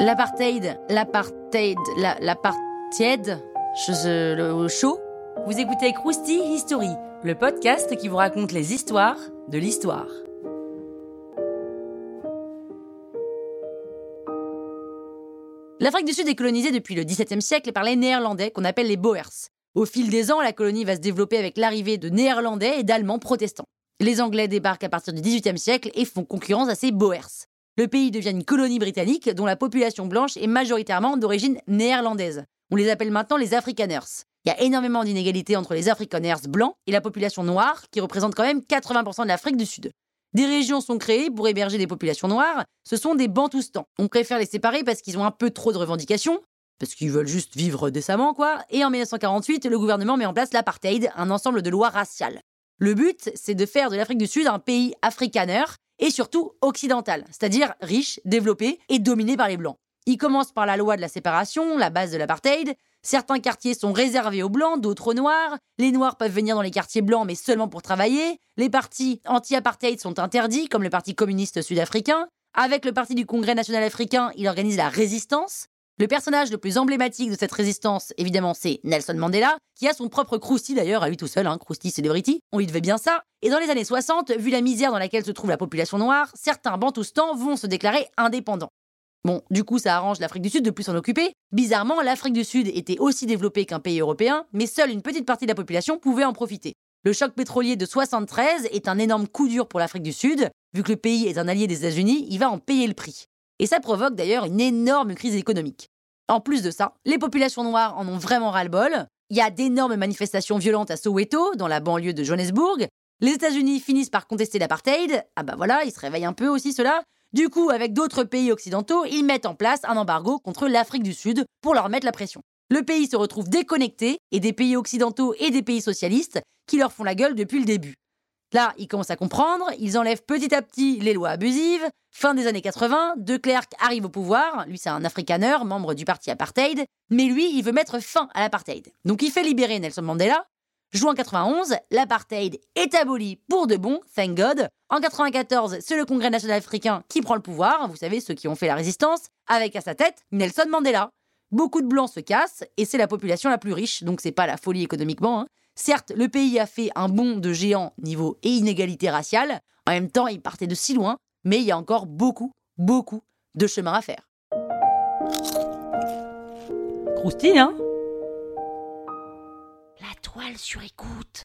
L'apartheid, l'apartheid, la- l'apartheid, je- le chaud. Vous écoutez Krusty History, le podcast qui vous raconte les histoires de l'histoire. L'Afrique du Sud est colonisée depuis le XVIIe siècle par les Néerlandais qu'on appelle les Boers. Au fil des ans, la colonie va se développer avec l'arrivée de Néerlandais et d'Allemands protestants. Les Anglais débarquent à partir du XVIIIe siècle et font concurrence à ces Boers. Le pays devient une colonie britannique dont la population blanche est majoritairement d'origine néerlandaise. On les appelle maintenant les Afrikaners. Il y a énormément d'inégalités entre les Afrikaners blancs et la population noire, qui représente quand même 80% de l'Afrique du Sud. Des régions sont créées pour héberger des populations noires, ce sont des Bantoustans. On préfère les séparer parce qu'ils ont un peu trop de revendications, parce qu'ils veulent juste vivre décemment, quoi. Et en 1948, le gouvernement met en place l'apartheid, un ensemble de lois raciales. Le but, c'est de faire de l'Afrique du Sud un pays afrikaner et surtout occidental, c'est-à-dire riche, développé et dominé par les Blancs. Il commence par la loi de la séparation, la base de l'apartheid. Certains quartiers sont réservés aux Blancs, d'autres aux Noirs. Les Noirs peuvent venir dans les quartiers blancs, mais seulement pour travailler. Les partis anti-apartheid sont interdits, comme le Parti communiste sud-africain. Avec le Parti du Congrès national africain, il organise la résistance. Le personnage le plus emblématique de cette résistance, évidemment, c'est Nelson Mandela, qui a son propre Krusty d'ailleurs, à lui tout seul, hein, Krusty Celebrity. On lui devait bien ça. Et dans les années 60, vu la misère dans laquelle se trouve la population noire, certains Bantoustans vont se déclarer indépendants. Bon, du coup, ça arrange l'Afrique du Sud de plus s'en occuper. Bizarrement, l'Afrique du Sud était aussi développée qu'un pays européen, mais seule une petite partie de la population pouvait en profiter. Le choc pétrolier de 73 est un énorme coup dur pour l'Afrique du Sud. Vu que le pays est un allié des États-Unis, il va en payer le prix. Et ça provoque d'ailleurs une énorme crise économique. En plus de ça, les populations noires en ont vraiment ras-le-bol. Il y a d'énormes manifestations violentes à Soweto, dans la banlieue de Johannesburg. Les États-Unis finissent par contester l'apartheid. Ah bah voilà, ils se réveillent un peu aussi cela. Du coup, avec d'autres pays occidentaux, ils mettent en place un embargo contre l'Afrique du Sud pour leur mettre la pression. Le pays se retrouve déconnecté et des pays occidentaux et des pays socialistes qui leur font la gueule depuis le début. Là, ils commencent à comprendre, ils enlèvent petit à petit les lois abusives. Fin des années 80, De Klerk arrive au pouvoir, lui c'est un afrikaner, membre du parti apartheid, mais lui, il veut mettre fin à l'apartheid. Donc il fait libérer Nelson Mandela. Juin 91, l'apartheid est aboli pour de bon, thank God. En 94, c'est le Congrès national africain qui prend le pouvoir, vous savez, ceux qui ont fait la résistance, avec à sa tête Nelson Mandela. Beaucoup de blancs se cassent et c'est la population la plus riche, donc c'est pas la folie économiquement. hein. Certes, le pays a fait un bond de géant niveau et inégalité raciale. En même temps, il partait de si loin, mais il y a encore beaucoup, beaucoup de chemin à faire. Croustille, hein? La toile sur écoute.